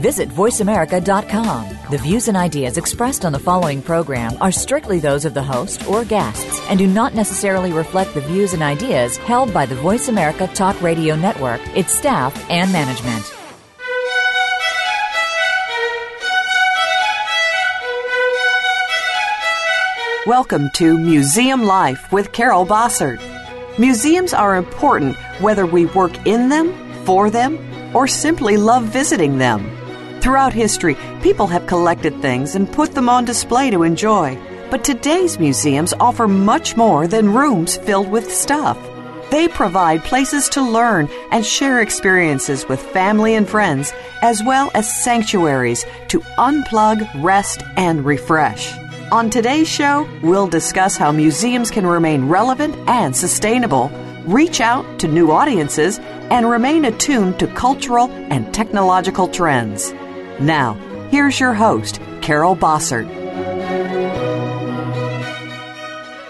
Visit VoiceAmerica.com. The views and ideas expressed on the following program are strictly those of the host or guests and do not necessarily reflect the views and ideas held by the Voice America Talk Radio Network, its staff, and management. Welcome to Museum Life with Carol Bossert. Museums are important whether we work in them, for them, or simply love visiting them. Throughout history, people have collected things and put them on display to enjoy. But today's museums offer much more than rooms filled with stuff. They provide places to learn and share experiences with family and friends, as well as sanctuaries to unplug, rest, and refresh. On today's show, we'll discuss how museums can remain relevant and sustainable, reach out to new audiences, and remain attuned to cultural and technological trends. Now, here's your host, Carol Bossert.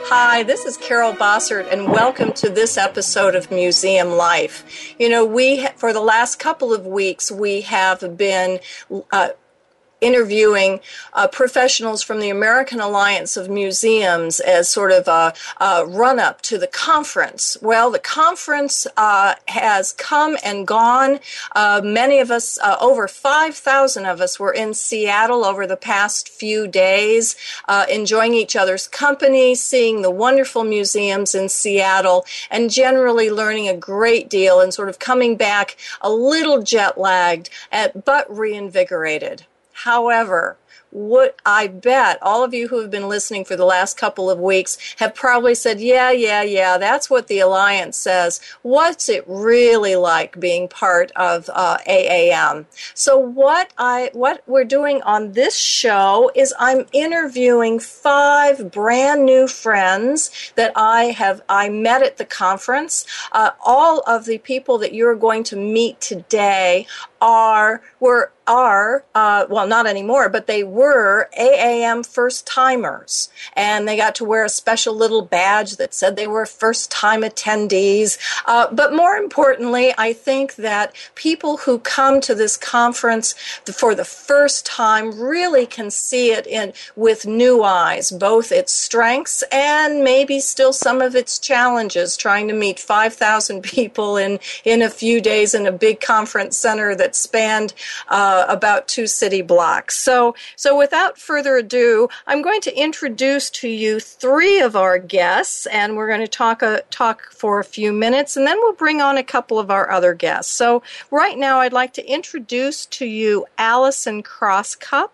Hi, this is Carol Bossert, and welcome to this episode of Museum Life. You know, we, for the last couple of weeks, we have been uh, interviewing uh, professionals from the American Alliance of Museums as sort of a, a run up to the conference. Well, the conference uh, has come and gone. Uh, many of us, uh, over 5,000 of us, were in Seattle over the past few days, uh, enjoying each other's company, seeing the wonderful museums in Seattle, and generally learning a great deal and sort of coming back a little jet lagged, but reinvigorated. However, what I bet all of you who have been listening for the last couple of weeks have probably said, yeah, yeah, yeah, that's what the Alliance says. What's it really like being part of uh, AAM? So what I, what we're doing on this show is I'm interviewing five brand new friends that I have, I met at the conference. Uh, all of the people that you're going to meet today are, were, are, uh, well, not anymore, but they were AAM first timers. And they got to wear a special little badge that said they were first time attendees. Uh, but more importantly, I think that people who come to this conference for the first time really can see it in with new eyes, both its strengths and maybe still some of its challenges, trying to meet 5,000 people in, in a few days in a big conference center that spanned uh, uh, about two city blocks. So, so without further ado, I'm going to introduce to you three of our guests, and we're going to talk a, uh, talk for a few minutes, and then we'll bring on a couple of our other guests. So, right now, I'd like to introduce to you Allison Crosscup.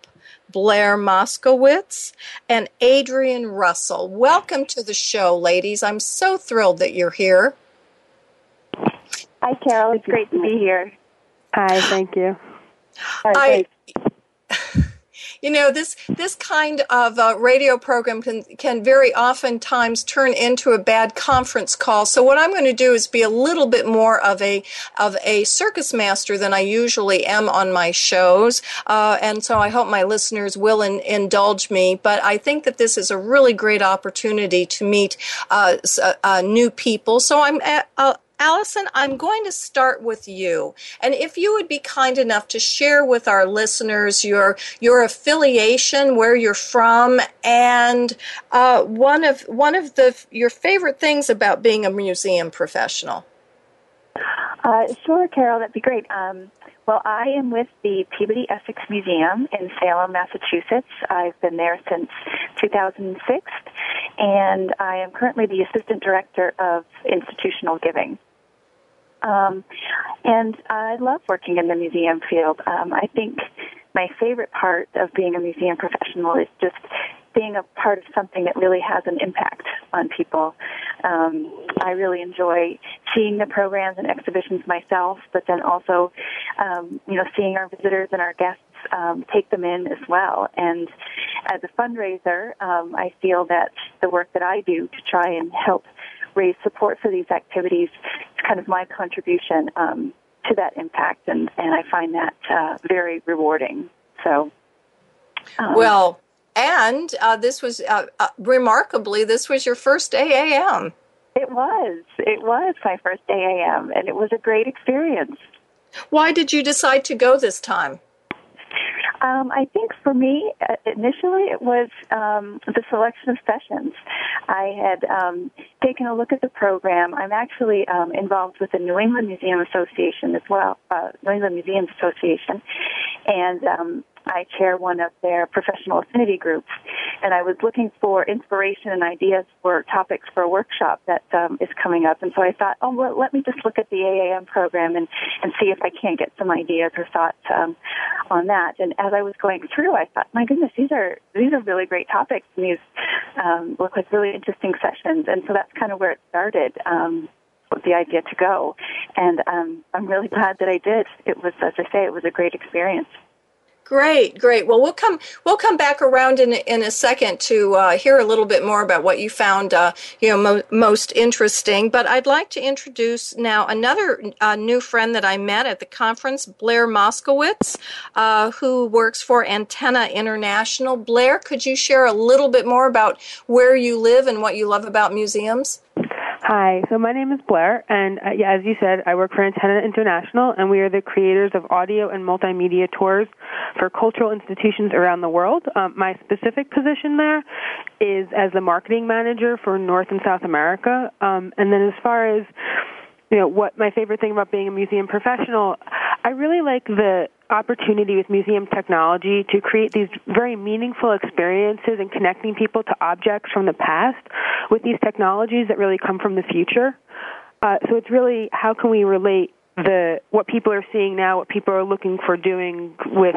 Blair Moskowitz, and Adrian Russell. Welcome to the show, ladies. I'm so thrilled that you're here. Hi, Carol. It's great to be here. Hi, thank you. I, you know this this kind of uh, radio program can can very oftentimes turn into a bad conference call. So what I'm going to do is be a little bit more of a of a circus master than I usually am on my shows, uh, and so I hope my listeners will in, indulge me. But I think that this is a really great opportunity to meet uh, uh new people. So I'm at, uh, Allison, I'm going to start with you. And if you would be kind enough to share with our listeners your your affiliation, where you're from, and uh, one of one of the your favorite things about being a museum professional. Uh, sure, Carol, that'd be great. Um, well, I am with the Peabody Essex Museum in Salem, Massachusetts. I've been there since 2006, and I am currently the Assistant Director of Institutional Giving. Um, and I love working in the museum field. Um, I think my favorite part of being a museum professional is just being a part of something that really has an impact on people. Um, I really enjoy seeing the programs and exhibitions myself, but then also, um, you know, seeing our visitors and our guests um, take them in as well. And as a fundraiser, um, I feel that the work that I do to try and help raise support for these activities is kind of my contribution um, to that impact, and and I find that uh, very rewarding. So, um, well, and uh, this was uh, uh, remarkably, this was your first AAM. It was. It was my first AAM, and it was a great experience. Why did you decide to go this time? Um, I think for me, uh, initially, it was um, the selection of sessions. I had um, taken a look at the program. I'm actually um, involved with the New England Museum Association as well, uh, New England Museums Association, and um, I chair one of their professional affinity groups, and I was looking for inspiration and ideas for topics for a workshop that um, is coming up. And so I thought, oh, well, let me just look at the AAM program and, and see if I can't get some ideas or thoughts um, on that. And as I was going through, I thought, my goodness, these are these are really great topics, and these um, look like really interesting sessions. And so that's kind of where it started. Um, the idea to go, and um, I'm really glad that I did. It was, as I say, it was a great experience. Great, great. Well, we'll come we'll come back around in in a second to uh, hear a little bit more about what you found, uh, you know, mo- most interesting. But I'd like to introduce now another uh, new friend that I met at the conference, Blair Moskowitz, uh, who works for Antenna International. Blair, could you share a little bit more about where you live and what you love about museums? Hi, so my name is Blair, and uh, yeah, as you said, I work for Antenna International, and we are the creators of audio and multimedia tours for cultural institutions around the world. Um, my specific position there is as the marketing manager for North and South America, um, and then as far as you know, what my favorite thing about being a museum professional, I really like the opportunity with museum technology to create these very meaningful experiences and connecting people to objects from the past with these technologies that really come from the future. Uh, so it's really how can we relate the what people are seeing now, what people are looking for doing with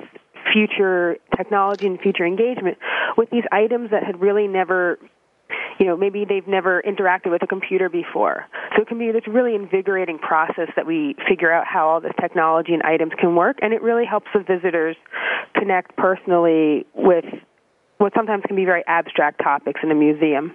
future technology and future engagement with these items that had really never you know, maybe they've never interacted with a computer before. So it can be this really invigorating process that we figure out how all this technology and items can work, and it really helps the visitors connect personally with what sometimes can be very abstract topics in a museum.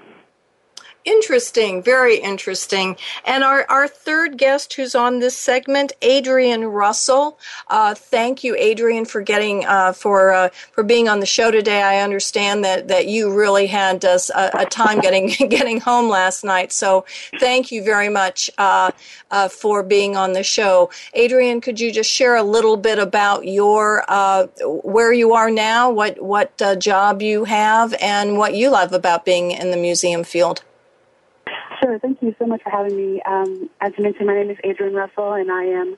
Interesting, very interesting. And our, our third guest who's on this segment, Adrian Russell. Uh, thank you, Adrian, for getting uh, for uh, for being on the show today. I understand that, that you really had a, a, time getting getting home last night. So thank you very much uh, uh, for being on the show. Adrian, could you just share a little bit about your uh, where you are now, what what job you have, and what you love about being in the museum field? Sure. Thank you so much for having me. Um, as you mentioned, my name is Adrian Russell, and I am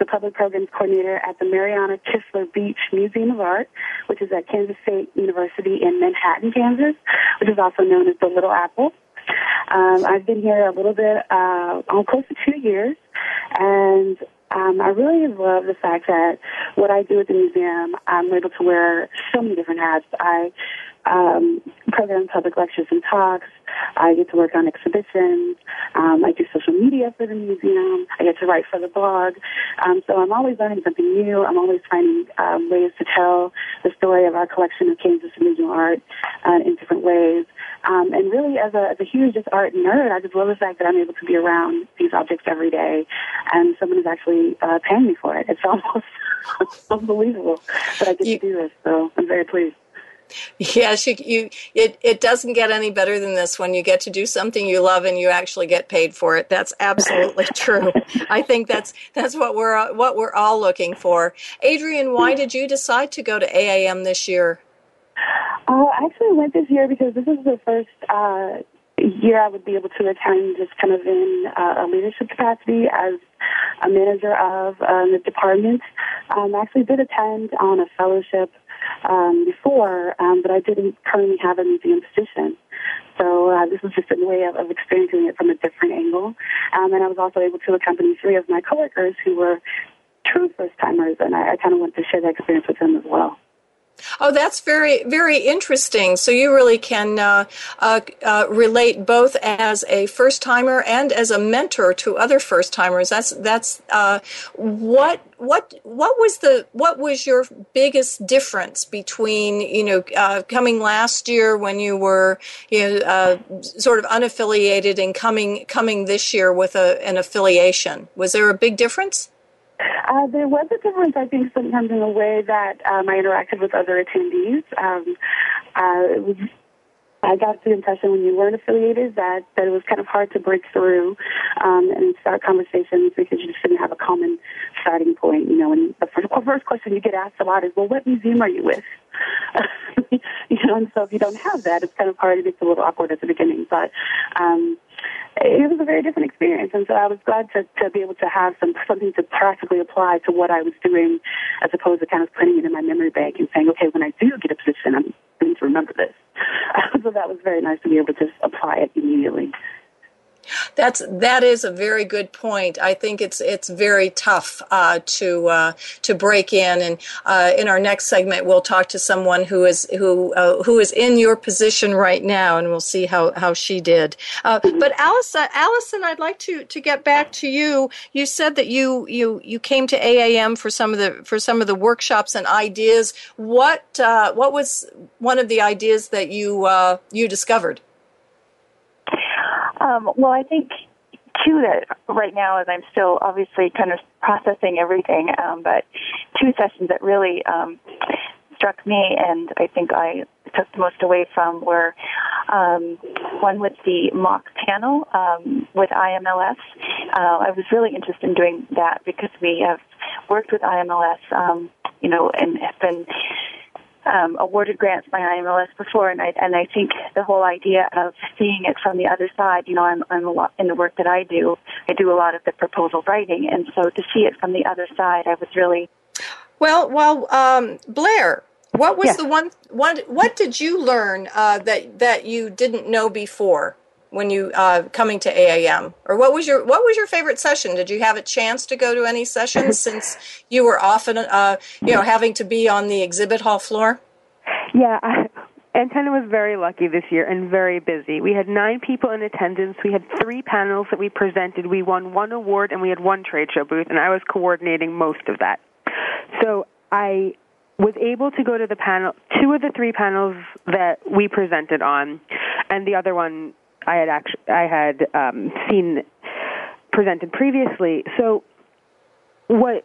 the Public Programs Coordinator at the Marianna Kistler Beach Museum of Art, which is at Kansas State University in Manhattan, Kansas, which is also known as the Little Apple. Um, I've been here a little bit, uh, close to two years, and um, I really love the fact that what I do at the museum, I'm able to wear so many different hats. I um, program public lectures and talks. I get to work on exhibitions. Um, I do social media for the museum. I get to write for the blog. Um, so I'm always learning something new. I'm always finding um, ways to tell the story of our collection of Kansas original art uh, in different ways. Um, and really, as a, as a huge just art nerd, I just love the fact that I'm able to be around these objects every day, and someone is actually uh, paying me for it. It's almost unbelievable that I get you, to do this. So I'm very pleased. Yes, you, you, it, it doesn't get any better than this when you get to do something you love and you actually get paid for it. That's absolutely true. I think that's, that's what we're, what we're all looking for. Adrian, why did you decide to go to AAM this year? Uh, I actually went this year because this is the first, uh, year I would be able to attend just kind of in uh, a leadership capacity as a manager of uh, the department. Um, I actually did attend on a fellowship um, before, um, but I didn't currently have a museum position. So uh, this was just a way of, of experiencing it from a different angle. Um, and I was also able to accompany three of my coworkers who were true first timers, and I, I kind of wanted to share that experience with them as well. Oh, that's very, very interesting. So you really can uh, uh, uh, relate both as a first timer and as a mentor to other first timers. That's that's uh, what what what was the what was your biggest difference between you know uh, coming last year when you were you know sort of unaffiliated and coming coming this year with a, an affiliation? Was there a big difference? Uh, there was a difference, I think, sometimes in the way that um, I interacted with other attendees. Um, uh, was I got the impression when you weren't affiliated that, that it was kind of hard to break through um, and start conversations because you just didn't have a common starting point. You know, and the first, first question you get asked a lot is, well, what museum are you with? you know, and so if you don't have that, it's kind of hard. It gets a little awkward at the beginning. But um, it was a very different experience, and so I was glad to, to be able to have some something to practically apply to what I was doing, as opposed to kind of putting it in my memory bank and saying, okay, when I do get a position, I'm going to remember this. so that was very nice to be able to just apply it immediately. That's that is a very good point. I think it's it's very tough uh, to uh, to break in, and uh, in our next segment, we'll talk to someone who is who uh, who is in your position right now, and we'll see how how she did. Uh, but Allison, Allison, I'd like to to get back to you. You said that you you you came to AAM for some of the for some of the workshops and ideas. What uh, what was one of the ideas that you you discovered? Um, well, I think two that right now, as I'm still obviously kind of processing everything, um, but two sessions that really um, struck me and I think I took the most away from were um, one with the mock panel um, with IMLS. Uh, I was really interested in doing that because we have worked with IMLS, um, you know, and have been um, awarded grants by IMLS before, and I and I think the whole idea of seeing it from the other side. You know, I'm I'm a lot in the work that I do. I do a lot of the proposal writing, and so to see it from the other side, I was really well. Well, um, Blair, what was yes. the one one? What did you learn uh, that that you didn't know before? When you uh, coming to AAM, or what was your what was your favorite session? Did you have a chance to go to any sessions since you were often uh, you know having to be on the exhibit hall floor? Yeah, I, Antenna was very lucky this year and very busy. We had nine people in attendance. We had three panels that we presented. We won one award and we had one trade show booth, and I was coordinating most of that. So I was able to go to the panel, two of the three panels that we presented on, and the other one I had actually I had um, seen presented previously. So what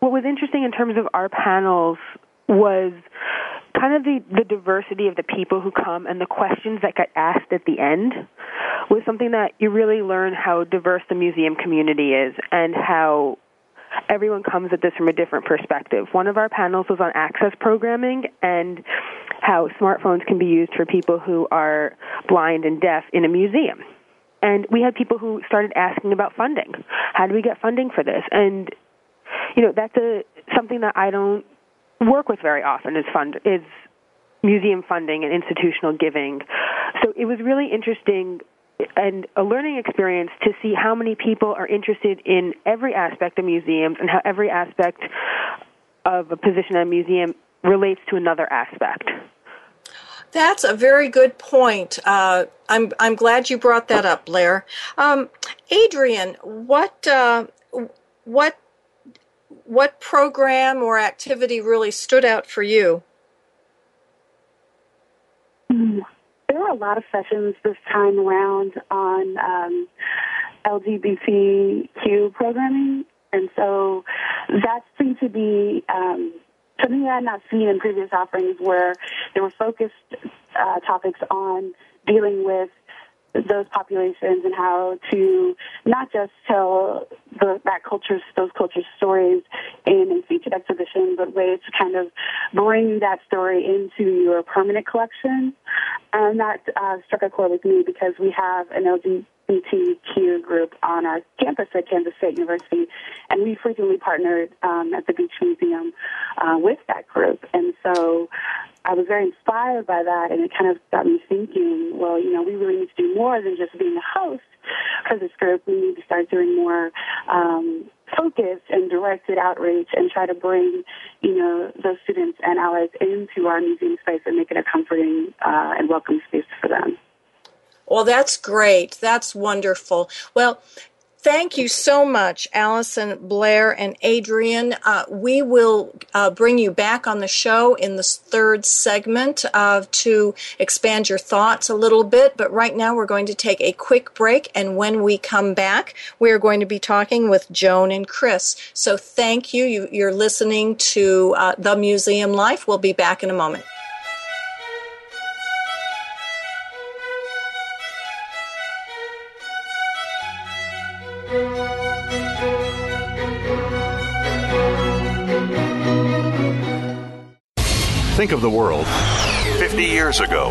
what was interesting in terms of our panels was kind of the, the diversity of the people who come and the questions that get asked at the end was something that you really learn how diverse the museum community is and how everyone comes at this from a different perspective. One of our panels was on access programming and how smartphones can be used for people who are blind and deaf in a museum. And we had people who started asking about funding. How do we get funding for this? And you know, that's a something that I don't work with very often is fund is museum funding and institutional giving. So it was really interesting and a learning experience to see how many people are interested in every aspect of museums and how every aspect of a position at a museum relates to another aspect. That's a very good point. Uh, I'm I'm glad you brought that up, Blair. Um, Adrian, what uh, what what program or activity really stood out for you? There were a lot of sessions this time around on um, LGBTQ programming, and so that seemed to be um, something that I had not seen in previous offerings where there were focused uh, topics on dealing with those populations and how to not just tell the, that culture, those culture stories in a featured exhibition, but ways to kind of bring that story into your permanent collection. And that uh, struck a chord with me because we have an LGBTQ group on our campus at Kansas State University, and we frequently partnered um, at the Beach Museum uh, with that group. And so I was very inspired by that, and it kind of got me thinking, well, you know, we really need to do more than just being a host for this group. We need to start doing more um, focused and directed outreach and try to bring, you know, those students and allies into our museum space and make it a comforting uh, and welcoming space for them. Well, that's great. That's wonderful. Well, thank you so much, Allison, Blair, and Adrian. Uh, we will uh, bring you back on the show in the third segment uh, to expand your thoughts a little bit. But right now, we're going to take a quick break. And when we come back, we are going to be talking with Joan and Chris. So thank you. you are listening to uh, The Museum Life. We'll be back in a moment. Think of the world 50 years ago.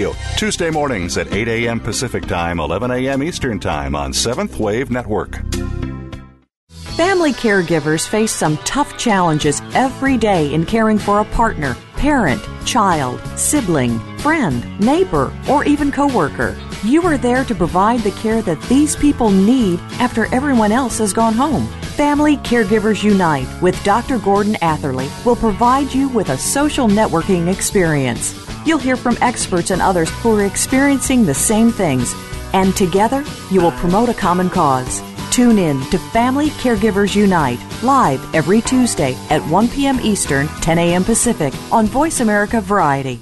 Radio, Tuesday mornings at 8 a.m. Pacific Time, 11 a.m. Eastern Time on Seventh Wave Network. Family caregivers face some tough challenges every day in caring for a partner, parent, child, sibling, friend, neighbor, or even coworker. You are there to provide the care that these people need after everyone else has gone home. Family Caregivers Unite with Dr. Gordon Atherley will provide you with a social networking experience. You'll hear from experts and others who are experiencing the same things, and together you will promote a common cause. Tune in to Family Caregivers Unite live every Tuesday at 1 p.m. Eastern, 10 a.m. Pacific on Voice America Variety.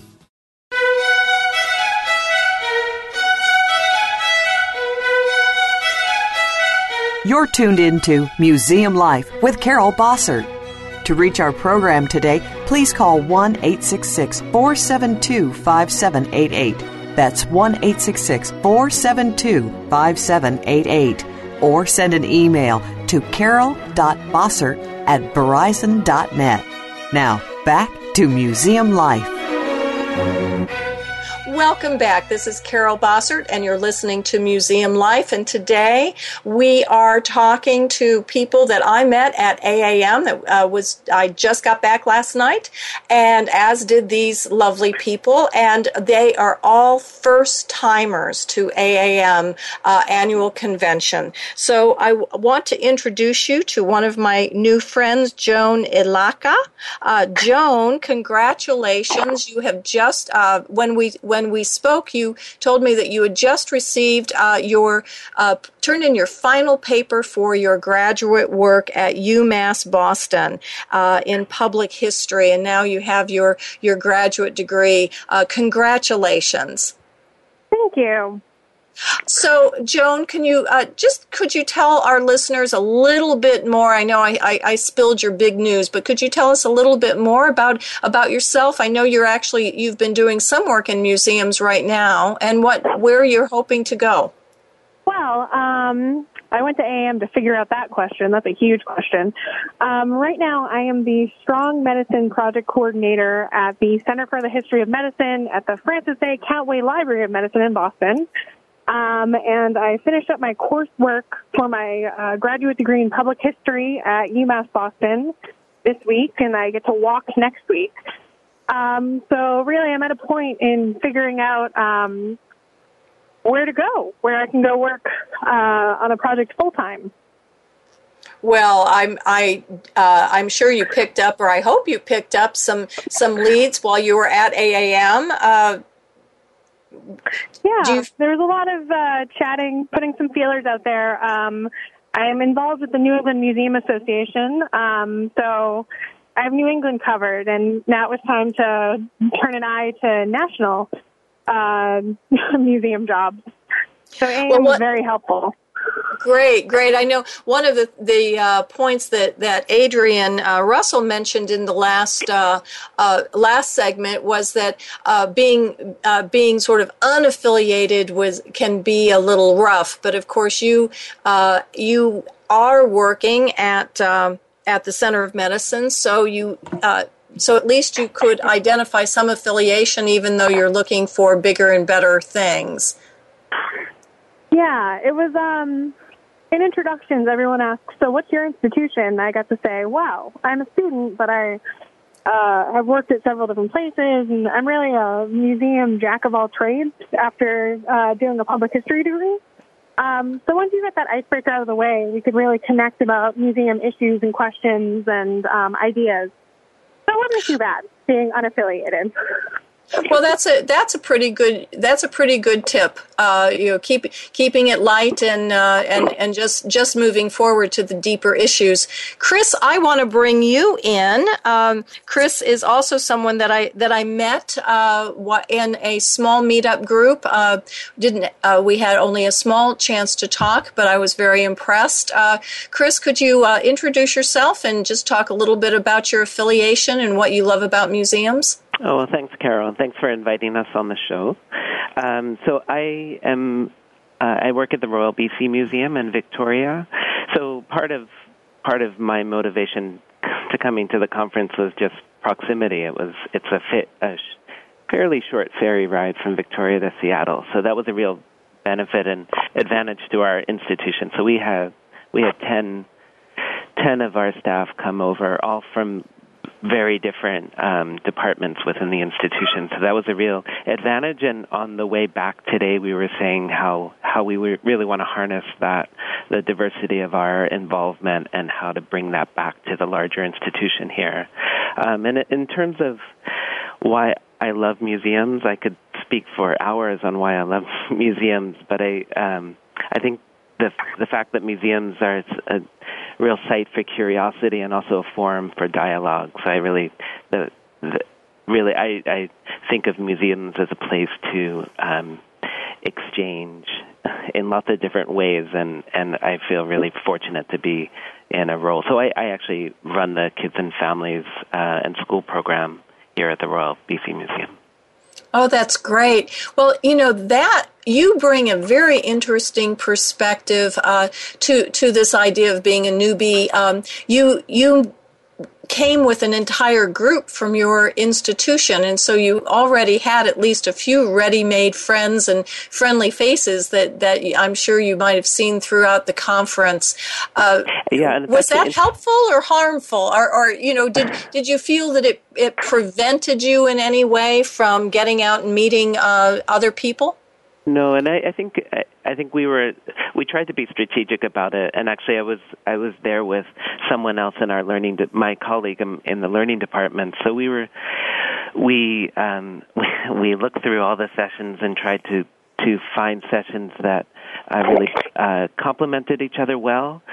You're tuned in to Museum Life with Carol Bossert. To reach our program today, please call 1 866 472 5788. That's 1 866 472 5788. Or send an email to carol.bossert at verizon.net. Now, back to Museum Life. Welcome back. This is Carol Bossert, and you're listening to Museum Life. And today we are talking to people that I met at AAM. That uh, was I just got back last night, and as did these lovely people. And they are all first timers to AAM uh, annual convention. So I w- want to introduce you to one of my new friends, Joan Ilaka. Uh, Joan, congratulations! You have just uh, when we when we spoke, you told me that you had just received uh, your uh, turned in your final paper for your graduate work at UMass Boston uh, in public history, and now you have your your graduate degree. Uh, congratulations! Thank you. So, Joan, can you uh, just could you tell our listeners a little bit more? I know I, I, I, spilled your big news, but could you tell us a little bit more about about yourself? I know you're actually you've been doing some work in museums right now, and what where you're hoping to go. Well, um, I went to AM to figure out that question. That's a huge question. Um, right now, I am the Strong Medicine Project Coordinator at the Center for the History of Medicine at the Francis A. Countway Library of Medicine in Boston. Um, and I finished up my coursework for my uh, graduate degree in public history at UMass Boston this week, and I get to walk next week. Um, so really, I'm at a point in figuring out um, where to go, where I can go work uh, on a project full time. Well, I'm I uh, I'm sure you picked up, or I hope you picked up some some leads while you were at AAM. Uh, yeah, you... was a lot of uh, chatting, putting some feelers out there. Um, I'm involved with the New England Museum Association, um, so I have New England covered, and now it was time to turn an eye to national uh, museum jobs. So AIM well, was very helpful. Great, great. I know one of the the uh, points that that Adrian uh, Russell mentioned in the last uh, uh last segment was that uh, being uh, being sort of unaffiliated was can be a little rough. But of course, you you are working at um, at the Center of Medicine, so you so at least you could identify some affiliation, even though you're looking for bigger and better things. Yeah, it was um in introductions, everyone asks, "So, what's your institution?" I got to say, "Wow, I'm a student, but I uh, have worked at several different places, and I'm really a museum jack of all trades after uh, doing a public history degree." Um, so once you get that icebreaker out of the way, we could really connect about museum issues and questions and um, ideas. So it wasn't too bad being unaffiliated. Well, that's a that's a pretty good that's a pretty good tip. Uh, you know, keep keeping it light and uh, and and just just moving forward to the deeper issues. Chris, I want to bring you in. Um, Chris is also someone that I that I met uh, in a small meetup group. Uh, didn't uh, we had only a small chance to talk, but I was very impressed. Uh, Chris, could you introduce yourself and just talk a little bit about your affiliation and what you love about museums? Oh, well, thanks, Carol, thanks for inviting us on the show. Um, so I am uh, I work at the Royal BC Museum in Victoria. So part of part of my motivation to coming to the conference was just proximity. It was it's a fit a fairly short ferry ride from Victoria to Seattle. So that was a real benefit and advantage to our institution. So we have we had 10, 10 of our staff come over, all from very different um, departments within the institution. So that was a real advantage. And on the way back today, we were saying how how we really want to harness that the diversity of our involvement and how to bring that back to the larger institution here. Um, and in terms of why I love museums, I could speak for hours on why I love museums, but I um, I think the the fact that museums are a real site for curiosity and also a forum for dialogue. So I really the, the really I I think of museums as a place to um, exchange in lots of different ways and and I feel really fortunate to be in a role. So I, I actually run the kids and families uh, and school program here at the Royal BC Museum. Oh, that's great. Well, you know that you bring a very interesting perspective uh, to to this idea of being a newbie. Um, you you came with an entire group from your institution, and so you already had at least a few ready-made friends and friendly faces that that I'm sure you might have seen throughout the conference. Uh, yeah, was that helpful or harmful, or, or you know, did did you feel that it it prevented you in any way from getting out and meeting uh, other people? No, and I, I think I, I think we were we tried to be strategic about it. And actually, I was I was there with someone else in our learning, de- my colleague in, in the learning department. So we were we um, we, looked through all the sessions and tried to to find sessions that uh, really uh, complemented each other well.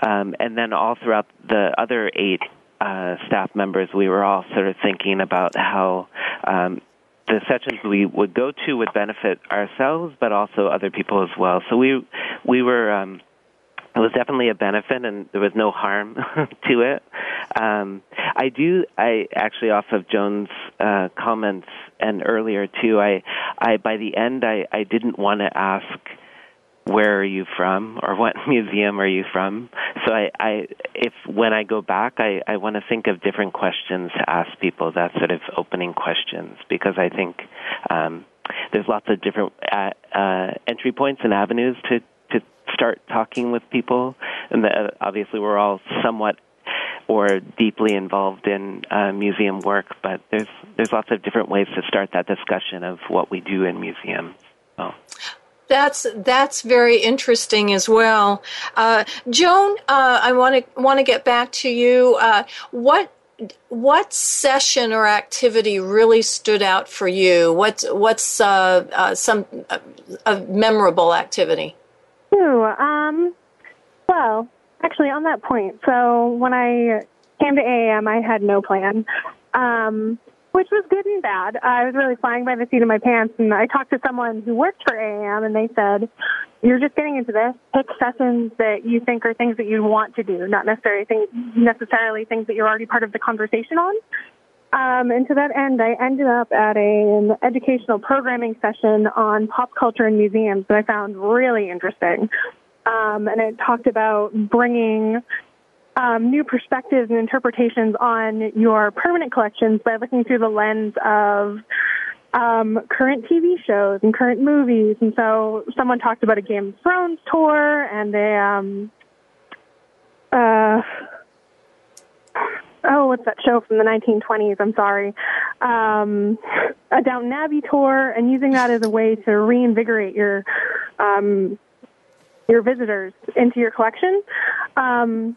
Um, and then all throughout the other eight uh, staff members, we were all sort of thinking about how um, the sessions we would go to would benefit ourselves, but also other people as well. So we we were um, it was definitely a benefit, and there was no harm to it. Um, I do. I actually, off of Joan's uh, comments and earlier too, I, I by the end, I, I didn't want to ask where are you from or what museum are you from? So i i if when i go back i i want to think of different questions to ask people that sort of opening questions because i think um there's lots of different uh, uh entry points and avenues to to start talking with people. And the, obviously we're all somewhat or deeply involved in uh, museum work, but there's there's lots of different ways to start that discussion of what we do in museums. That's that's very interesting as well, uh, Joan. Uh, I want to want to get back to you. Uh, what what session or activity really stood out for you? What's what's uh, uh, some uh, a memorable activity? Ooh, um, well, actually, on that point, so when I came to AAM, I had no plan. Um, which was good and bad. I was really flying by the seat of my pants, and I talked to someone who worked for AAM, and they said, "You're just getting into this. Pick sessions that you think are things that you want to do, not necessarily things necessarily things that you're already part of the conversation on." Um, and to that end, I ended up at a, an educational programming session on pop culture and museums that I found really interesting. Um, and it talked about bringing um, new perspectives and interpretations on your permanent collections by looking through the lens of um, current TV shows and current movies. And so someone talked about a Game of Thrones tour and a, um, uh, oh, what's that show from the 1920s? I'm sorry. Um, a Downton Abbey tour and using that as a way to reinvigorate your, um, your visitors into your collection. Um,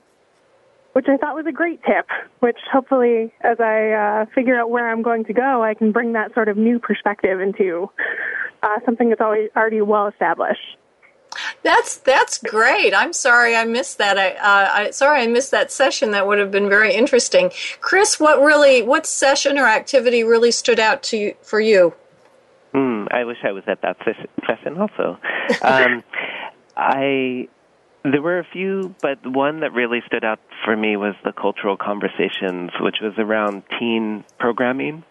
which I thought was a great tip, which hopefully as I uh, figure out where I'm going to go, I can bring that sort of new perspective into uh, something that's always already well established. That's that's great. I'm sorry I missed that. I, uh, I sorry I missed that session. That would have been very interesting. Chris, what really, what session or activity really stood out to you, for you? Hmm, I wish I was at that session also. Um, I there were a few, but one that really stood out for me was the cultural conversations, which was around teen programming,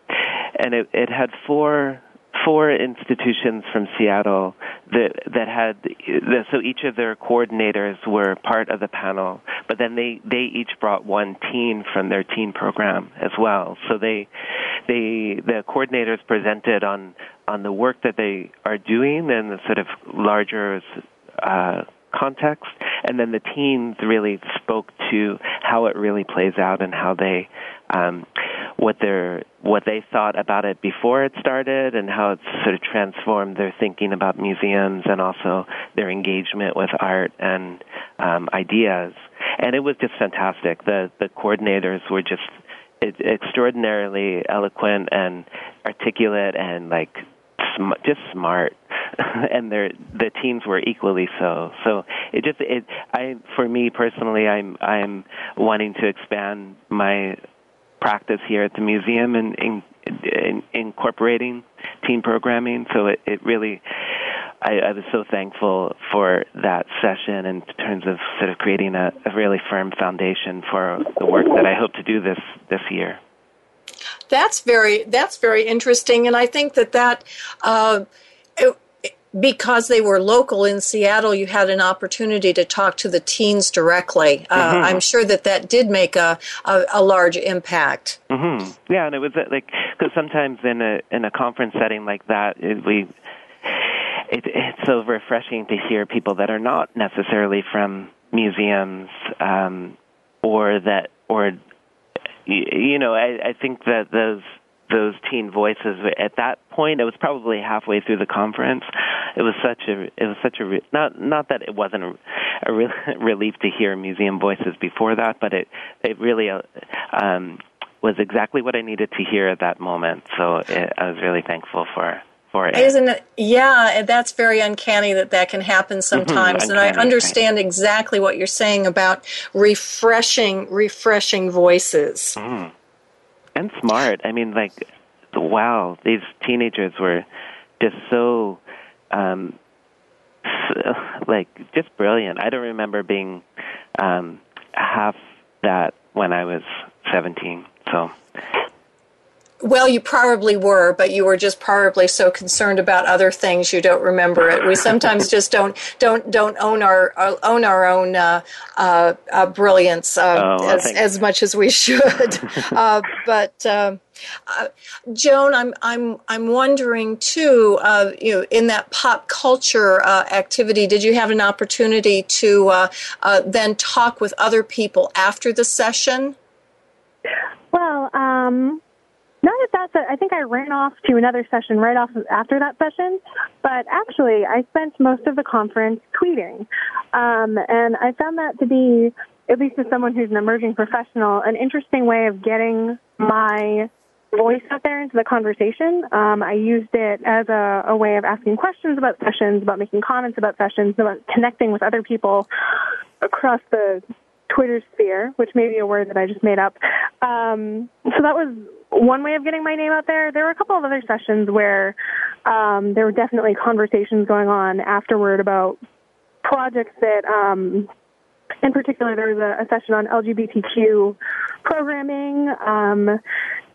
and it, it had four four institutions from Seattle that that had so each of their coordinators were part of the panel, but then they they each brought one teen from their teen program as well. So they they the coordinators presented on on the work that they are doing and the sort of larger uh, context, and then the teens really spoke to how it really plays out and how they um, what their what they thought about it before it started and how it's sort of transformed their thinking about museums and also their engagement with art and um, ideas. And it was just fantastic. The the coordinators were just extraordinarily eloquent and articulate and like sm- just smart and the teams were equally so. So it just it I for me personally I'm I'm wanting to expand my practice here at the museum and in, in, incorporating team programming. So it, it really I, I was so thankful for that session in terms of sort of creating a, a really firm foundation for the work that I hope to do this this year. That's very that's very interesting, and I think that that. Uh, it, because they were local in Seattle, you had an opportunity to talk to the teens directly. Uh, mm-hmm. I'm sure that that did make a a, a large impact. Mm-hmm. Yeah, and it was uh, like because sometimes in a in a conference setting like that, it, we it, it's so refreshing to hear people that are not necessarily from museums um, or that or you know I, I think that those those teen voices at that point it was probably halfway through the conference. It was such a it was such a not not that it wasn't a, a re- relief to hear museum voices before that but it it really uh, um was exactly what I needed to hear at that moment. So it, I was really thankful for for it. Isn't it? Yeah, that's very uncanny that that can happen mm-hmm. sometimes. and I understand right. exactly what you're saying about refreshing, refreshing voices. Mm. And smart. I mean, like, wow, these teenagers were just so, um, so, like, just brilliant. I don't remember being um, half that when I was 17. So well, you probably were, but you were just probably so concerned about other things you don't remember it. We sometimes just don't don't don't own our uh, own our own uh, uh, uh brilliance uh, oh, as as much as we should. Uh, but. Um, Joan, I'm I'm I'm wondering too. you know, in that pop culture activity, did you have an opportunity to then talk with other people after the session? Well, um, not at that. I think I ran off to another session right off after that session, but actually, I spent most of the conference tweeting, um, and I found that to be, at least as someone who's an emerging professional, an interesting way of getting my voice out there into the conversation. Um, I used it as a, a way of asking questions about sessions, about making comments about sessions, about connecting with other people across the Twitter sphere, which may be a word that I just made up. Um, so that was one way of getting my name out there. There were a couple of other sessions where um, there were definitely conversations going on afterward about projects that, um, in particular, there was a, a session on LGBTQ programming. Um,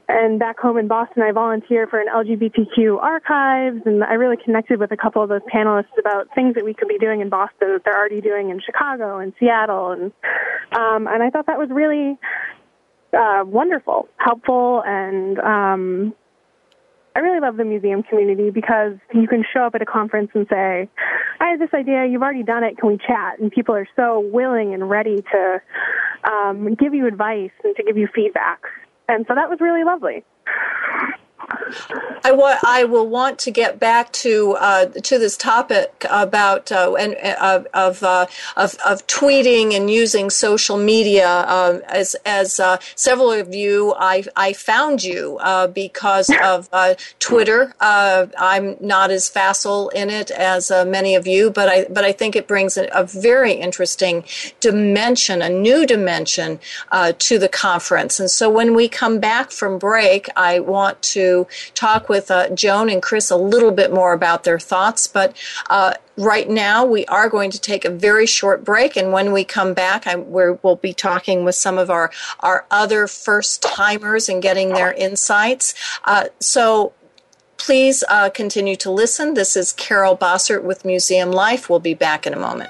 and back home in Boston, I volunteer for an LGBTQ archives, and I really connected with a couple of those panelists about things that we could be doing in Boston that they're already doing in Chicago and Seattle, and um, and I thought that was really uh, wonderful, helpful, and um, I really love the museum community because you can show up at a conference and say, I have this idea, you've already done it, can we chat? And people are so willing and ready to um, give you advice and to give you feedback. And so that was really lovely. I, wa- I will want to get back to uh, to this topic about uh, and uh, of, uh, of of tweeting and using social media. Um, as as uh, several of you, I I found you uh, because of Twitter. I'm not as facile in it as many of you, but I but I think it brings a, a very interesting dimension, a new dimension to the conference. And so when we come back from break, I want to talk with uh, Joan and Chris a little bit more about their thoughts. But uh, right now, we are going to take a very short break, and when we come back, I, we'll be talking with some of our our other first timers and getting their insights. Uh, so. Please uh, continue to listen. This is Carol Bossert with Museum Life. We'll be back in a moment.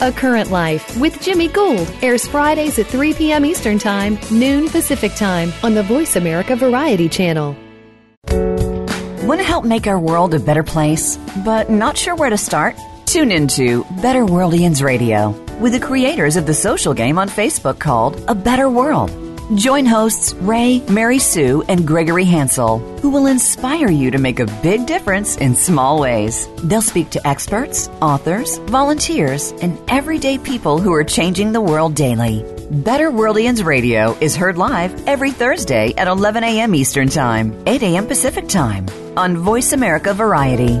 A Current Life with Jimmy Gould airs Fridays at 3 p.m. Eastern Time, noon Pacific Time on the Voice America Variety Channel. Want to help make our world a better place, but not sure where to start? Tune into Better Worldians Radio with the creators of the social game on Facebook called A Better World. Join hosts Ray, Mary Sue, and Gregory Hansel, who will inspire you to make a big difference in small ways. They'll speak to experts, authors, volunteers, and everyday people who are changing the world daily. Better Worldians Radio is heard live every Thursday at 11 a.m. Eastern Time, 8 a.m. Pacific Time on Voice America Variety.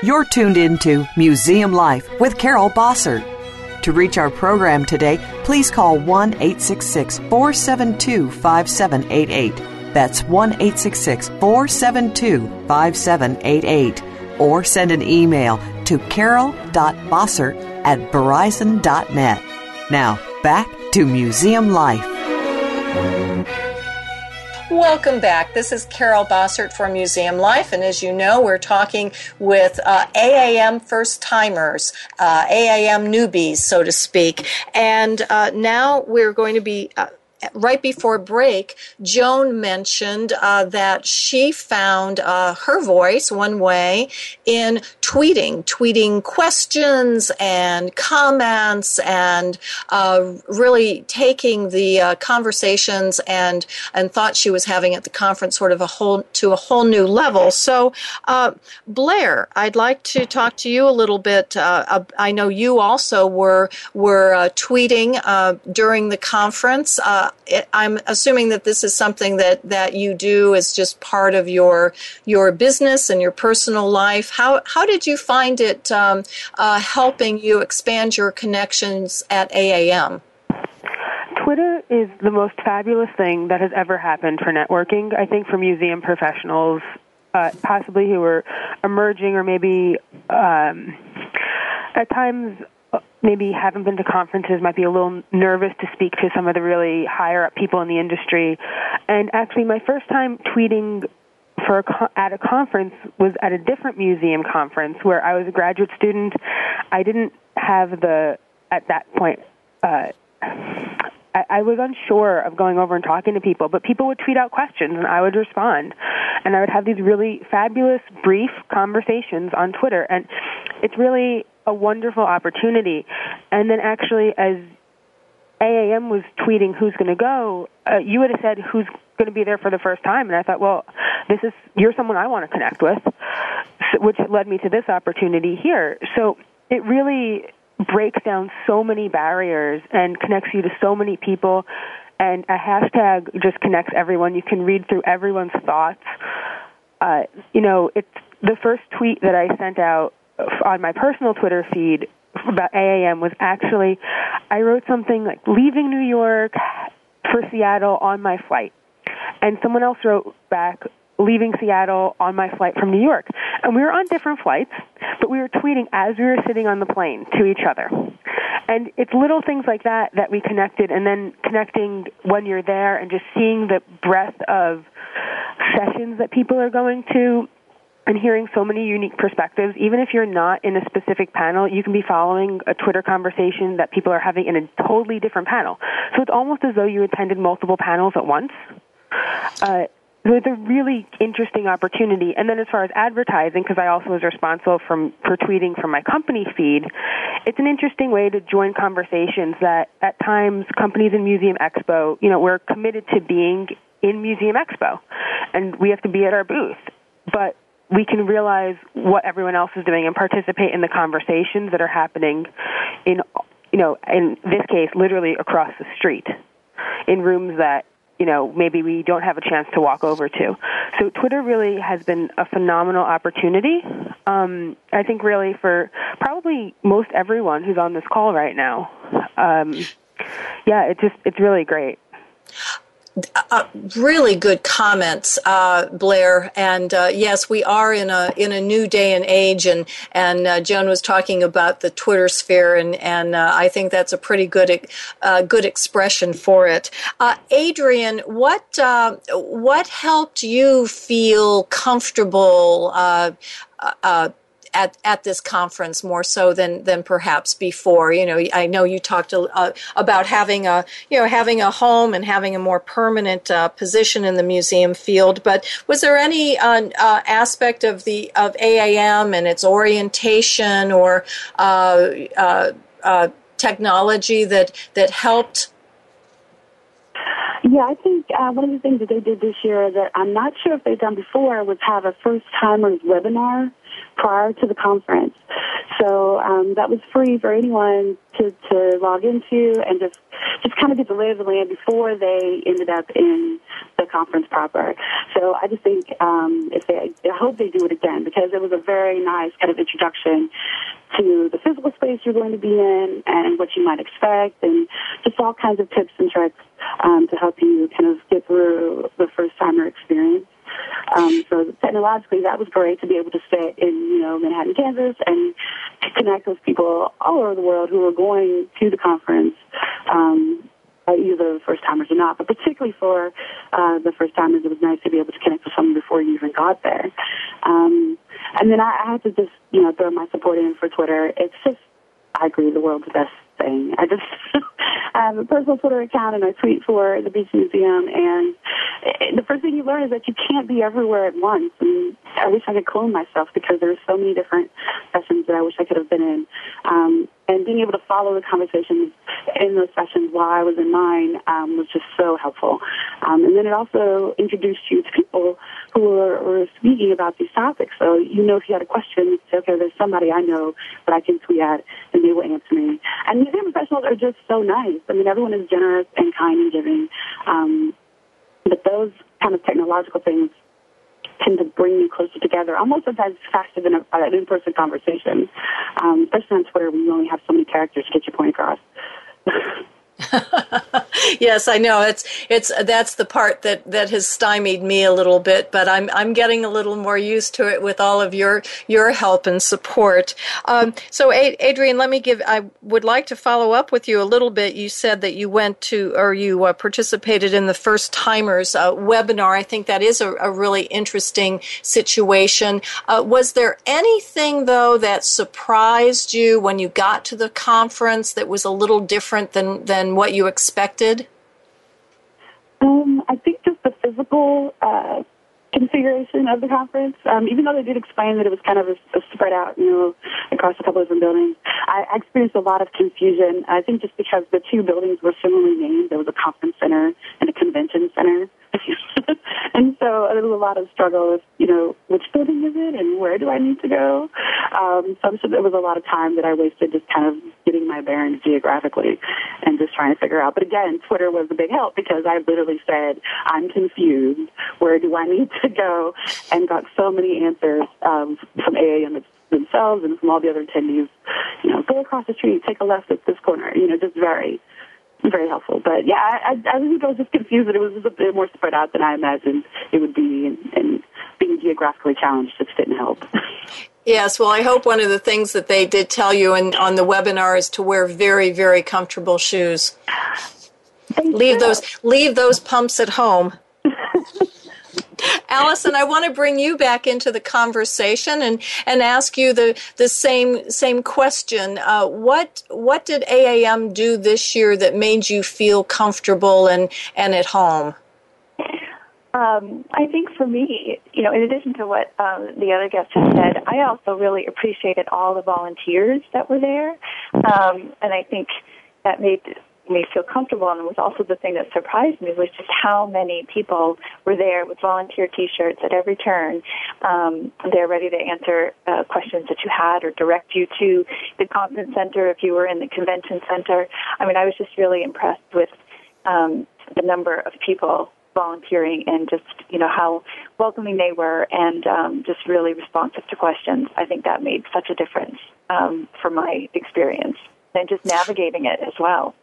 You're tuned into Museum Life with Carol Bossert. To reach our program today, please call 1 866 472 5788. That's 1 866 472 5788. Or send an email to carol.bossert at verizon.net. Now, back to Museum Life. Welcome back. This is Carol Bossert for Museum Life, and as you know, we're talking with uh, AAM first timers, uh, AAM newbies, so to speak. And uh, now we're going to be uh, right before break, Joan mentioned uh, that she found uh, her voice one way in tweeting, tweeting questions and comments, and uh, really taking the uh, conversations and and thought she was having at the conference sort of a whole to a whole new level. So, uh, Blair, I'd like to talk to you a little bit. Uh, I know you also were were tweeting during the conference. I'm assuming that this is something that, that you do as just part of your your business and your personal life. How how did you find it um, uh, helping you expand your connections at AAM? Twitter is the most fabulous thing that has ever happened for networking. I think for museum professionals, uh, possibly who are emerging or maybe um, at times maybe haven't been to conferences might be a little nervous to speak to some of the really higher up people in the industry and actually my first time tweeting for a, at a conference was at a different museum conference where I was a graduate student. I didn't have the at that point. Uh, I, I was unsure of going over and talking to people, but people would tweet out questions and I would respond, and I would have these really fabulous brief conversations on Twitter, and it's really a wonderful opportunity. And then actually, as AAM was tweeting who's going to go, uh, you would have said who's going to be there for the first time, and I thought, well, this is you're someone I want to connect with, which led me to this opportunity here. So it really breaks down so many barriers and connects you to so many people. And a hashtag just connects everyone. You can read through everyone's thoughts. Uh, you know, it's the first tweet that I sent out on my personal Twitter feed about AAM was actually I wrote something like leaving New York for Seattle on my flight. And someone else wrote back leaving Seattle on my flight from New York. And we were on different flights, but we were tweeting as we were sitting on the plane to each other. And it's little things like that that we connected, and then connecting when you're there and just seeing the breadth of sessions that people are going to and hearing so many unique perspectives. Even if you're not in a specific panel, you can be following a Twitter conversation that people are having in a totally different panel. So it's almost as though you attended multiple panels at once. Uh, so it's a really interesting opportunity. And then as far as advertising, because I also was responsible from, for tweeting from my company feed, it's an interesting way to join conversations that at times companies in Museum Expo, you know, we're committed to being in Museum Expo and we have to be at our booth. But we can realize what everyone else is doing and participate in the conversations that are happening in, you know, in this case, literally across the street in rooms that you know, maybe we don't have a chance to walk over to. So Twitter really has been a phenomenal opportunity. Um, I think really for probably most everyone who's on this call right now. Um, yeah, it's just it's really great uh, really good comments, uh, Blair. And uh, yes, we are in a in a new day and age. And and uh, Joan was talking about the Twitter sphere, and and uh, I think that's a pretty good uh, good expression for it. Adrian, what what helped you feel comfortable? At, at this conference more so than, than perhaps before. You know, I know you talked uh, about having a, you know, having a home and having a more permanent uh, position in the museum field, but was there any uh, uh aspect of the, of AAM and its orientation or uh, uh, technology that, that helped yeah, I think uh, one of the things that they did this year that I'm not sure if they've done before was have a first timers webinar prior to the conference. So um, that was free for anyone to, to log into and just just kind of get the lay of the land before they ended up in the conference proper. So I just think um, if they, I hope they do it again because it was a very nice kind of introduction to the physical space you're going to be in and what you might expect and just all kinds of tips and tricks um, to help you kind of get through the first timer experience. Um, so technologically, that was great to be able to sit in, you know, Manhattan, Kansas, and connect with people all over the world who were going to the conference. Um, either first timers or not, but particularly for uh, the first timers, it was nice to be able to connect with someone before you even got there. Um, and then I, I had to just, you know, throw my support in for Twitter. It's just, I agree, the world's best thing. I just I have a personal Twitter account and I tweet for the Beach Museum. And the first thing you learn is that you can't be everywhere at once. And I wish I could clone myself because there's so many different sessions that I wish I could have been in. Um, and being able to follow the conversations in those sessions while I was in mine um, was just so helpful. Um, and then it also introduced you to people who were, were speaking about these topics. So you know if you had a question, say, okay, there's somebody I know that I can tweet at and they will answer me. And museum professionals are just so nice. I mean, everyone is generous and kind and giving. Um, but those kind of technological things tend to bring you closer together, almost sometimes faster than a, an in-person conversation, um, especially on Twitter when you only have so many characters to get your point across. yes, I know. It's it's that's the part that that has stymied me a little bit, but I'm I'm getting a little more used to it with all of your your help and support. Um, so, Adrian, let me give. I would like to follow up with you a little bit. You said that you went to or you uh, participated in the first timers uh, webinar. I think that is a, a really interesting situation. Uh, was there anything though that surprised you when you got to the conference that was a little different than than what you expected? Um, I think just the physical uh, configuration of the conference. Um, even though they did explain that it was kind of a, a spread out, you know, across a couple of different buildings, I, I experienced a lot of confusion. I think just because the two buildings were similarly named, there was a conference center and a convention center. and so there was a lot of struggle with, you know, which building is it and where do I need to go? Um, so I'm sure there was a lot of time that I wasted just kind of getting my bearings geographically and just trying to figure out. But again, Twitter was a big help because I literally said, I'm confused. Where do I need to go? And got so many answers um, from AAM themselves and from all the other attendees. You know, go across the street, take a left at this corner. You know, just very very helpful. But yeah, I, I, I think I was just confused that it was a bit more spread out than I imagined it would be, and, and being geographically challenged just didn't help. Yes, well, I hope one of the things that they did tell you in, on the webinar is to wear very, very comfortable shoes. Thank leave you. those leave those pumps at home. Allison, I want to bring you back into the conversation and, and ask you the, the same same question. Uh, what what did AAM do this year that made you feel comfortable and, and at home? Um, I think for me, you know, in addition to what um, the other guests have said, I also really appreciated all the volunteers that were there, um, and I think that made me feel comfortable. And was also the thing that surprised me was just how many people were there with volunteer t-shirts at every turn. Um, they're ready to answer uh, questions that you had or direct you to the conference center if you were in the convention center. I mean i was just really impressed with um, the number of people volunteering and just you know how welcoming they were and um, just really responsive to questions. I think that made such a difference um, for my experience and just navigating it as well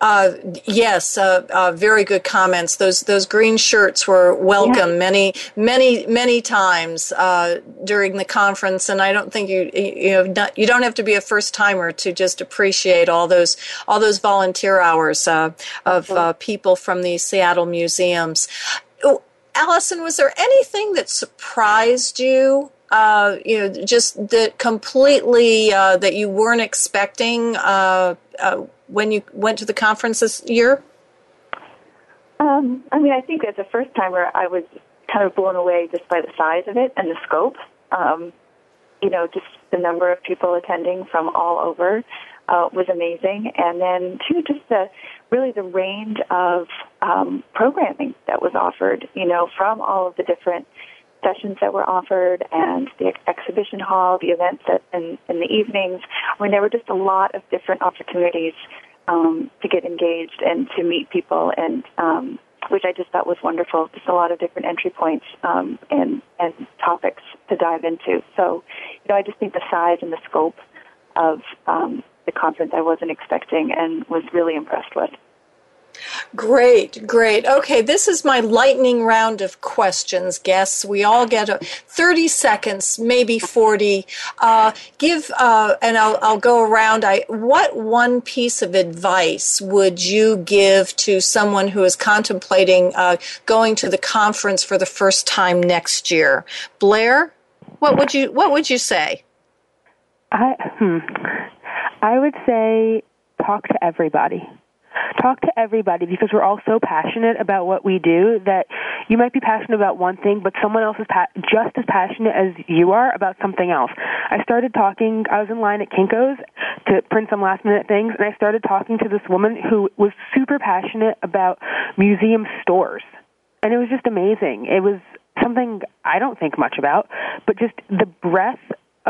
uh, yes, uh, uh, very good comments. Those those green shirts were welcome yeah. many many many times uh, during the conference, and I don't think you you know not, you don't have to be a first timer to just appreciate all those all those volunteer hours uh, of uh, people from the Seattle museums. Oh, Allison, was there anything that surprised you uh, you know, just that completely uh, that you weren't expecting uh, uh, when you went to the conference this year? Um, I mean, I think as a first timer, I was kind of blown away just by the size of it and the scope. Um, you know, just the number of people attending from all over uh, was amazing, and then too, just the really the range of um, programming that was offered. You know, from all of the different sessions that were offered and the ex- exhibition hall, the events that in, in the evenings. I mean, there were just a lot of different opportunities um, to get engaged and to meet people, and um, which I just thought was wonderful. Just a lot of different entry points um, and and topics to dive into. So, you know, I just think the size and the scope of um, the conference I wasn't expecting and was really impressed with. Great, great. Okay, this is my lightning round of questions, guests. We all get a 30 seconds, maybe 40. Uh, give, uh, and I'll, I'll go around. I, what one piece of advice would you give to someone who is contemplating uh, going to the conference for the first time next year? Blair, what would you, what would you say? I, hmm, I would say talk to everybody talk to everybody because we're all so passionate about what we do that you might be passionate about one thing, but someone else is pa- just as passionate as you are about something else. I started talking, I was in line at Kinko's to print some last minute things, and I started talking to this woman who was super passionate about museum stores. And it was just amazing. It was something I don't think much about, but just the breadth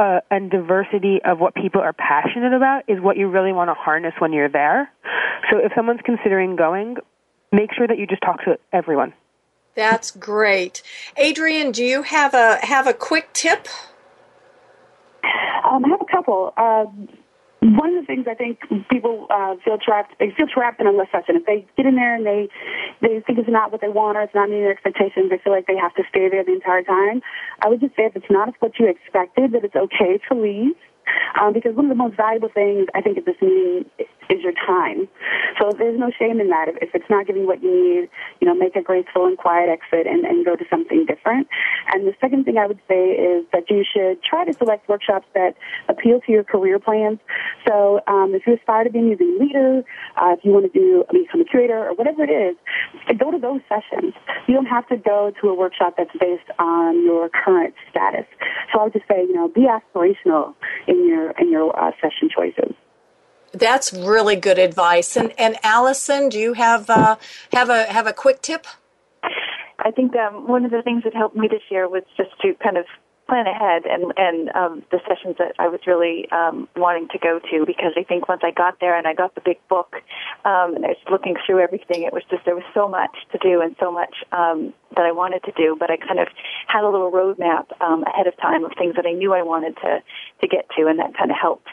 uh, and diversity of what people are passionate about is what you really want to harness when you're there. So if someone's considering going, make sure that you just talk to everyone. That's great. Adrian, do you have a have a quick tip? Um, I have a couple. Um, one of the things I think people uh, feel trapped, they feel trapped in a session. If they get in there and they they think it's not what they want or it's not meeting their expectations, they feel like they have to stay there the entire time. I would just say if it's not what you expected, that it's okay to leave. Um, because one of the most valuable things I think at this meeting is your time. So there's no shame in that. If, it's not giving what you need, you know, make a graceful and quiet exit and, and go to something different. And the second thing I would say is that you should try to select workshops that appeal to your career plans. So um, if you aspire to be a museum leader, uh, if you want to do become a curator or whatever it is, go to those sessions. You don't have to go to a workshop that's based on your current status. So I would just say, you know, be aspirational in your in your uh, session choices. That's really good advice. And and Allison, do you have uh, have a have a quick tip? I think um, one of the things that helped me this year was just to kind of plan ahead and and um, the sessions that I was really um, wanting to go to because I think once I got there and I got the big book um, and I was looking through everything, it was just there was so much to do and so much um, that I wanted to do, but I kind of had a little roadmap um, ahead of time of things that I knew I wanted to to get to, and that kind of helped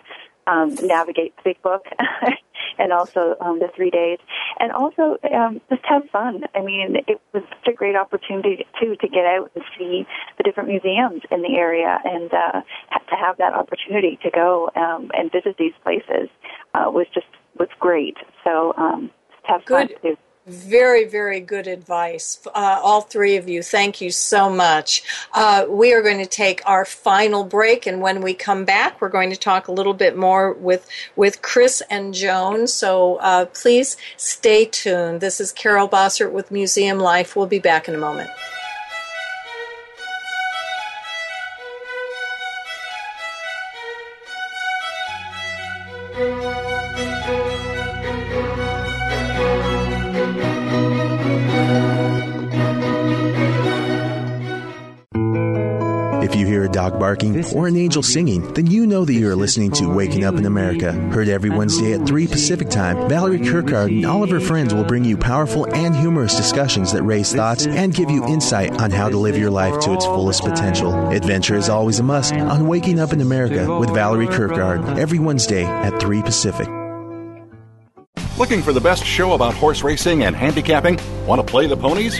um, navigate the big book and also um, the three days, and also um, just have fun. I mean, it was such a great opportunity too to get out and see the different museums in the area, and uh, to have that opportunity to go um, and visit these places uh, was just was great. So um, just have Good. fun too. Very, very good advice. Uh, all three of you, thank you so much. Uh, we are going to take our final break, and when we come back, we're going to talk a little bit more with, with Chris and Joan. So uh, please stay tuned. This is Carol Bossert with Museum Life. We'll be back in a moment. Dog or an angel singing, then you know that you are listening to Waking Up in America. Heard every Wednesday at 3 Pacific Time, Valerie Kirkgard and all of her friends will bring you powerful and humorous discussions that raise thoughts and give you insight on how to live your life to its fullest potential. Adventure is always a must on Waking Up in America with Valerie Kirkgard every Wednesday at 3 Pacific. Looking for the best show about horse racing and handicapping? Want to play the ponies?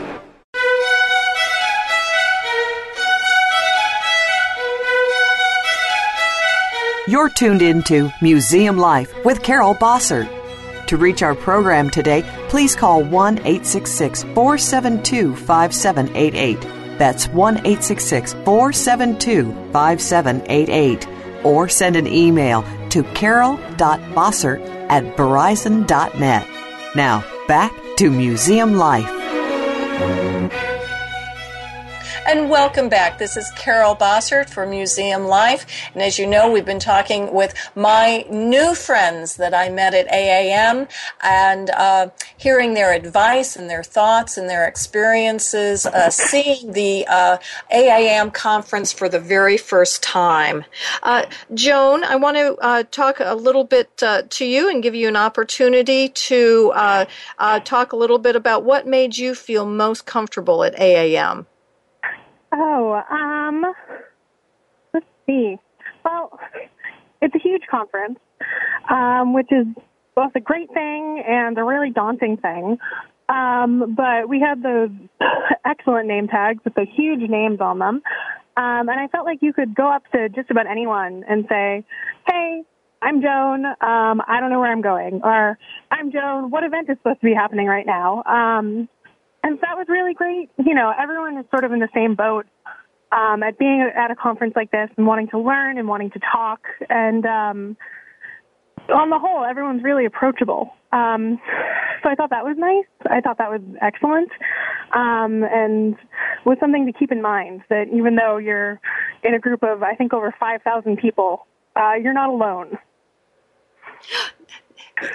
You're tuned into Museum Life with Carol Bossert. To reach our program today, please call 1 866 472 5788. That's 1 866 472 5788. Or send an email to carol.bossert at verizon.net. Now, back to Museum Life. And welcome back. This is Carol Bossert for Museum Life. And as you know, we've been talking with my new friends that I met at AAM and uh, hearing their advice and their thoughts and their experiences, uh, seeing the uh, AAM conference for the very first time. Uh, Joan, I want to uh, talk a little bit uh, to you and give you an opportunity to talk a little bit about what made you feel most comfortable at AAM. Oh, um, let's see. Well, it's a huge conference, um, which is both a great thing and a really daunting thing. Um, but we had the excellent name tags with the huge names on them. Um, and I felt like you could go up to just about anyone and say, Hey, I'm Joan. Um, I don't know where I'm going. Or I'm Joan. What event is supposed to be happening right now? Um, and that was really great. You know, everyone is sort of in the same boat um, at being at a conference like this and wanting to learn and wanting to talk. And um, on the whole, everyone's really approachable. Um, so I thought that was nice. I thought that was excellent, um, and was something to keep in mind that even though you're in a group of I think over 5,000 people, uh, you're not alone.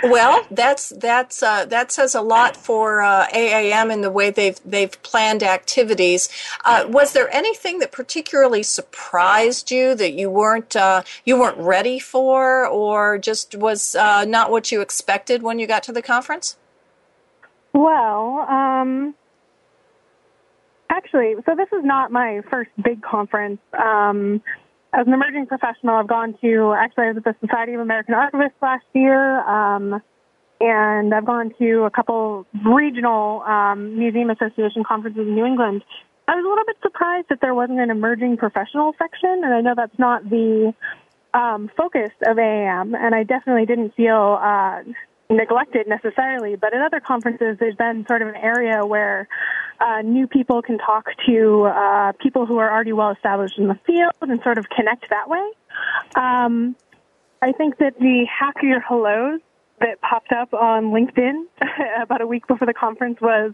Well, that's that's uh, that says a lot for uh, AAM and the way they've they've planned activities. Uh, was there anything that particularly surprised you that you weren't uh, you weren't ready for, or just was uh, not what you expected when you got to the conference? Well, um, actually, so this is not my first big conference. Um, as an emerging professional, I've gone to actually I was at the Society of American Archivists last year, um, and I've gone to a couple regional um, museum association conferences in New England. I was a little bit surprised that there wasn't an emerging professional section, and I know that's not the um, focus of AAM, and I definitely didn't feel uh, neglected necessarily, but at other conferences, there's been sort of an area where uh, new people can talk to uh, people who are already well established in the field and sort of connect that way. Um, I think that the hack your hellos that popped up on LinkedIn about a week before the conference was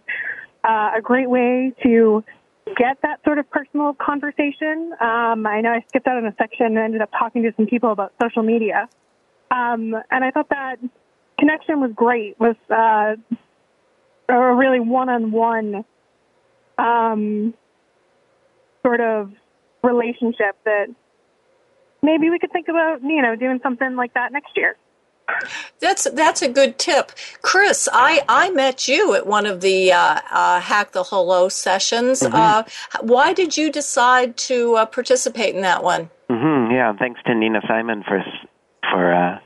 uh, a great way to get that sort of personal conversation. Um, I know I skipped out on a section and ended up talking to some people about social media. Um, and I thought that connection was great. Was uh, a really one-on-one um, sort of relationship that maybe we could think about, you know, doing something like that next year. That's that's a good tip, Chris. I, I met you at one of the uh, uh, Hack the Hello sessions. Mm-hmm. Uh, why did you decide to uh, participate in that one? Mm-hmm, yeah, thanks to Nina Simon for for uh,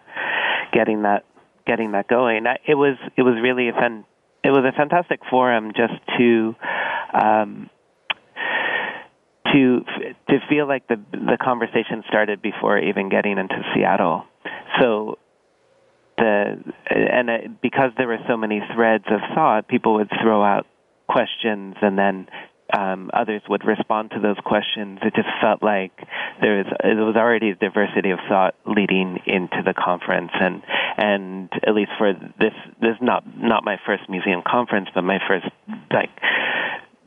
getting that getting that going. It was it was really a fun, it was a fantastic forum just to um, to to feel like the the conversation started before even getting into Seattle. So the and uh, because there were so many threads of thought, people would throw out questions and then um, others would respond to those questions. It just felt like there was there was already a diversity of thought leading into the conference, and and at least for this this is not not my first museum conference, but my first like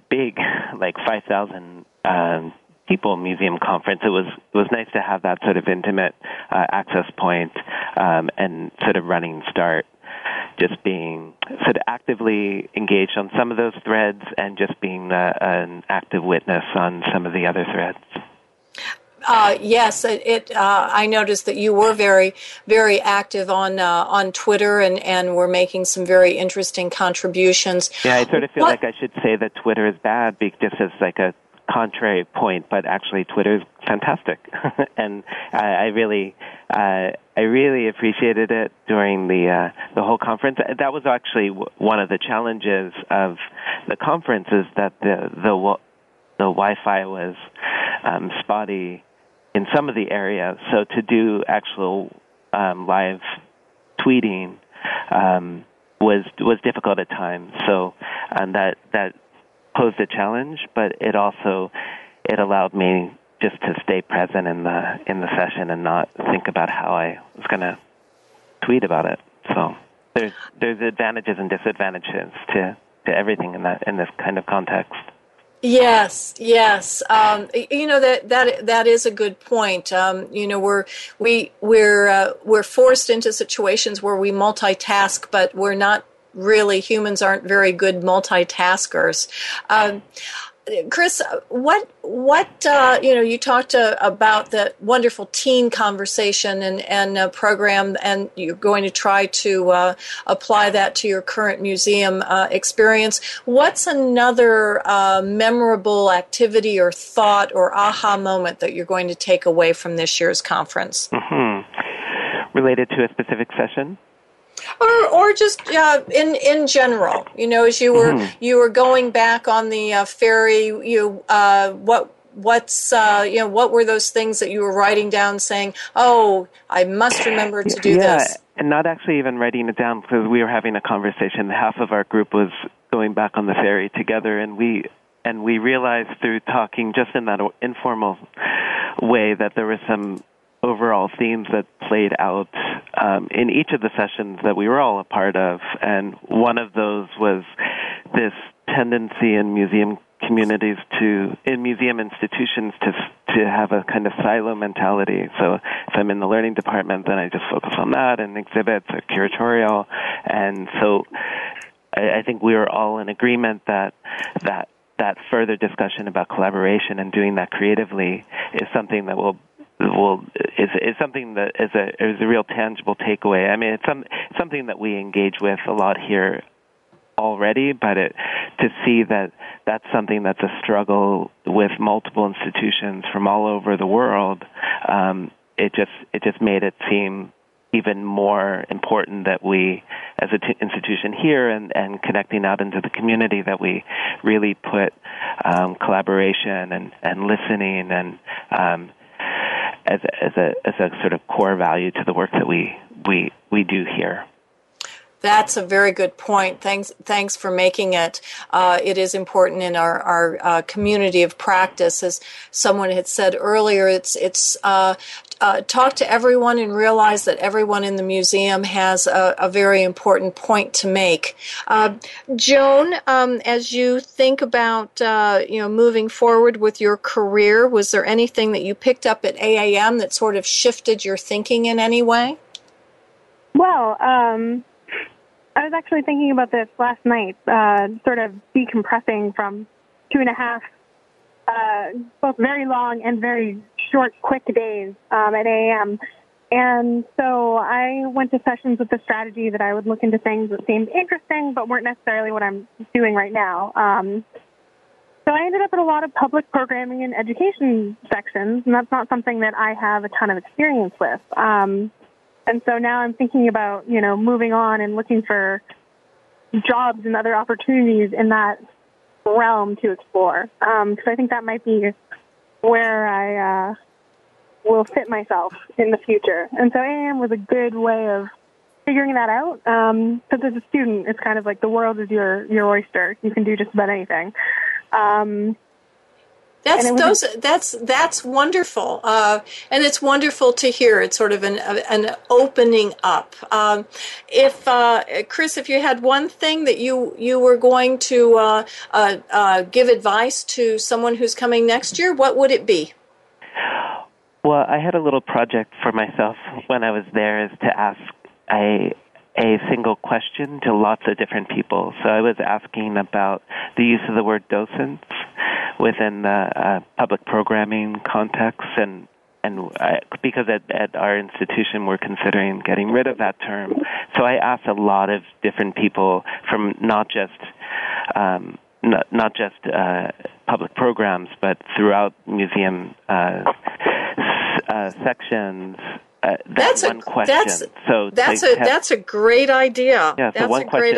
big like five thousand. Um, people museum conference it was it was nice to have that sort of intimate uh, access point um, and sort of running start just being sort of actively engaged on some of those threads and just being uh, an active witness on some of the other threads. Uh, yes, it. it uh, I noticed that you were very, very active on uh, on Twitter and and were making some very interesting contributions. Yeah, I sort of feel what? like I should say that Twitter is bad, just as like a contrary point, but actually Twitter is fantastic, and I, I really, uh, I really appreciated it during the uh, the whole conference. That was actually one of the challenges of the conference is that the the the Wi-Fi was um, spotty in some of the areas, so to do actual um, live tweeting um, was was difficult at times. So, and that that posed a challenge, but it also it allowed me just to stay present in the in the session and not think about how I was going to tweet about it. So there's there's advantages and disadvantages to to everything in that in this kind of context. Yes, yes. Um, you know that that that is a good point. Um, you know, we're we we're uh, we're forced into situations where we multitask, but we're not really humans aren't very good multitaskers. Um, Chris, what what uh, you know? You talked uh, about the wonderful teen conversation and and uh, program, and you're going to try to uh, apply that to your current museum uh, experience. What's another uh, memorable activity or thought or aha moment that you're going to take away from this year's conference? Mm-hmm. Related to a specific session or or just uh, in in general. You know, as you were mm-hmm. you were going back on the uh, ferry, you uh, what what's uh, you know what were those things that you were writing down, saying, "Oh, I must remember to do yeah, this." and not actually even writing it down because we were having a conversation. Half of our group was going back on the ferry together, and we and we realized through talking just in that informal way that there were some overall themes that played out um, in each of the sessions that we were all a part of. And one of those was this tendency in museum communities to in museum institutions to to have a kind of silo mentality. So if I'm in the learning department, then I just focus on that and exhibits or curatorial. And so I, I think we are all in agreement that that that further discussion about collaboration and doing that creatively is something that will will is is something that is a is a real tangible takeaway. I mean, it's some something that we engage with a lot here already, but it, to see that that's something that's a struggle with multiple institutions from all over the world, um, it just it just made it seem even more important that we, as an t- institution here and, and connecting out into the community, that we really put um, collaboration and, and listening and um, as, a, as, a, as a sort of core value to the work that we, we, we do here. That's a very good point. Thanks, thanks for making it. Uh, it is important in our our uh, community of practice, as someone had said earlier. It's it's uh, uh, talk to everyone and realize that everyone in the museum has a, a very important point to make. Uh, Joan, um, as you think about uh, you know moving forward with your career, was there anything that you picked up at AAM that sort of shifted your thinking in any way? Well, um, I was actually thinking about this last night, uh, sort of decompressing from two and a half, uh, both very long and very short, quick days um, at AM. And so I went to sessions with the strategy that I would look into things that seemed interesting, but weren't necessarily what I'm doing right now. Um, so I ended up at a lot of public programming and education sections, and that's not something that I have a ton of experience with. Um, and so now I'm thinking about, you know, moving on and looking for jobs and other opportunities in that realm to explore. Um, cause I think that might be where I, uh, will fit myself in the future. And so AM was a good way of figuring that out. Um, as a student, it's kind of like the world is your, your oyster. You can do just about anything. Um, that's those. That's that's wonderful, uh, and it's wonderful to hear. It's sort of an an opening up. Um, if uh, Chris, if you had one thing that you you were going to uh, uh, uh, give advice to someone who's coming next year, what would it be? Well, I had a little project for myself when I was there, is to ask a a single question to lots of different people. So I was asking about the use of the word docents within the uh, public programming context and and I, because at, at our institution we're considering getting rid of that term, so I asked a lot of different people from not just um, not, not just uh, public programs, but throughout museum uh, uh, sections. Uh, that's, that's one a, question. That's, so that's a have, that's a great idea. Yeah, that's a great question,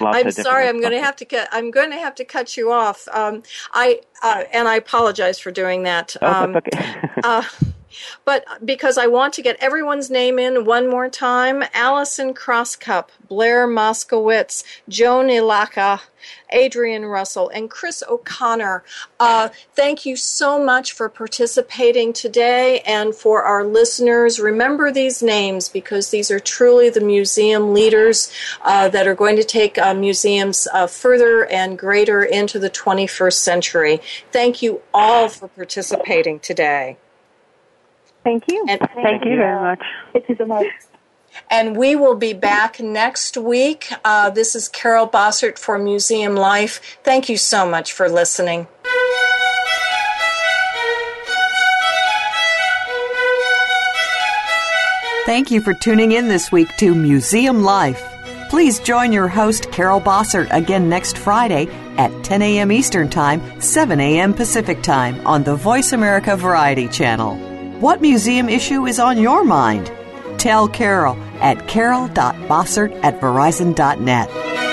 idea. I'm sorry. I'm going to have to cut. I'm going to have to cut you off. Um, I uh, and I apologize for doing that. Oh, um, okay. uh, but because I want to get everyone's name in one more time Allison Crosscup, Blair Moskowitz, Joan Ilaka, Adrian Russell, and Chris O'Connor. Uh, thank you so much for participating today and for our listeners. Remember these names because these are truly the museum leaders uh, that are going to take uh, museums uh, further and greater into the 21st century. Thank you all for participating today. Thank you. And thank, thank you, you very much. Thank you so much. And we will be back next week. Uh, this is Carol Bossert for Museum Life. Thank you so much for listening. Thank you for tuning in this week to Museum Life. Please join your host, Carol Bossert, again next Friday at 10 a.m. Eastern Time, 7 a.m. Pacific Time on the Voice America Variety Channel. What museum issue is on your mind? Tell Carol at carol.bossert at verizon.net.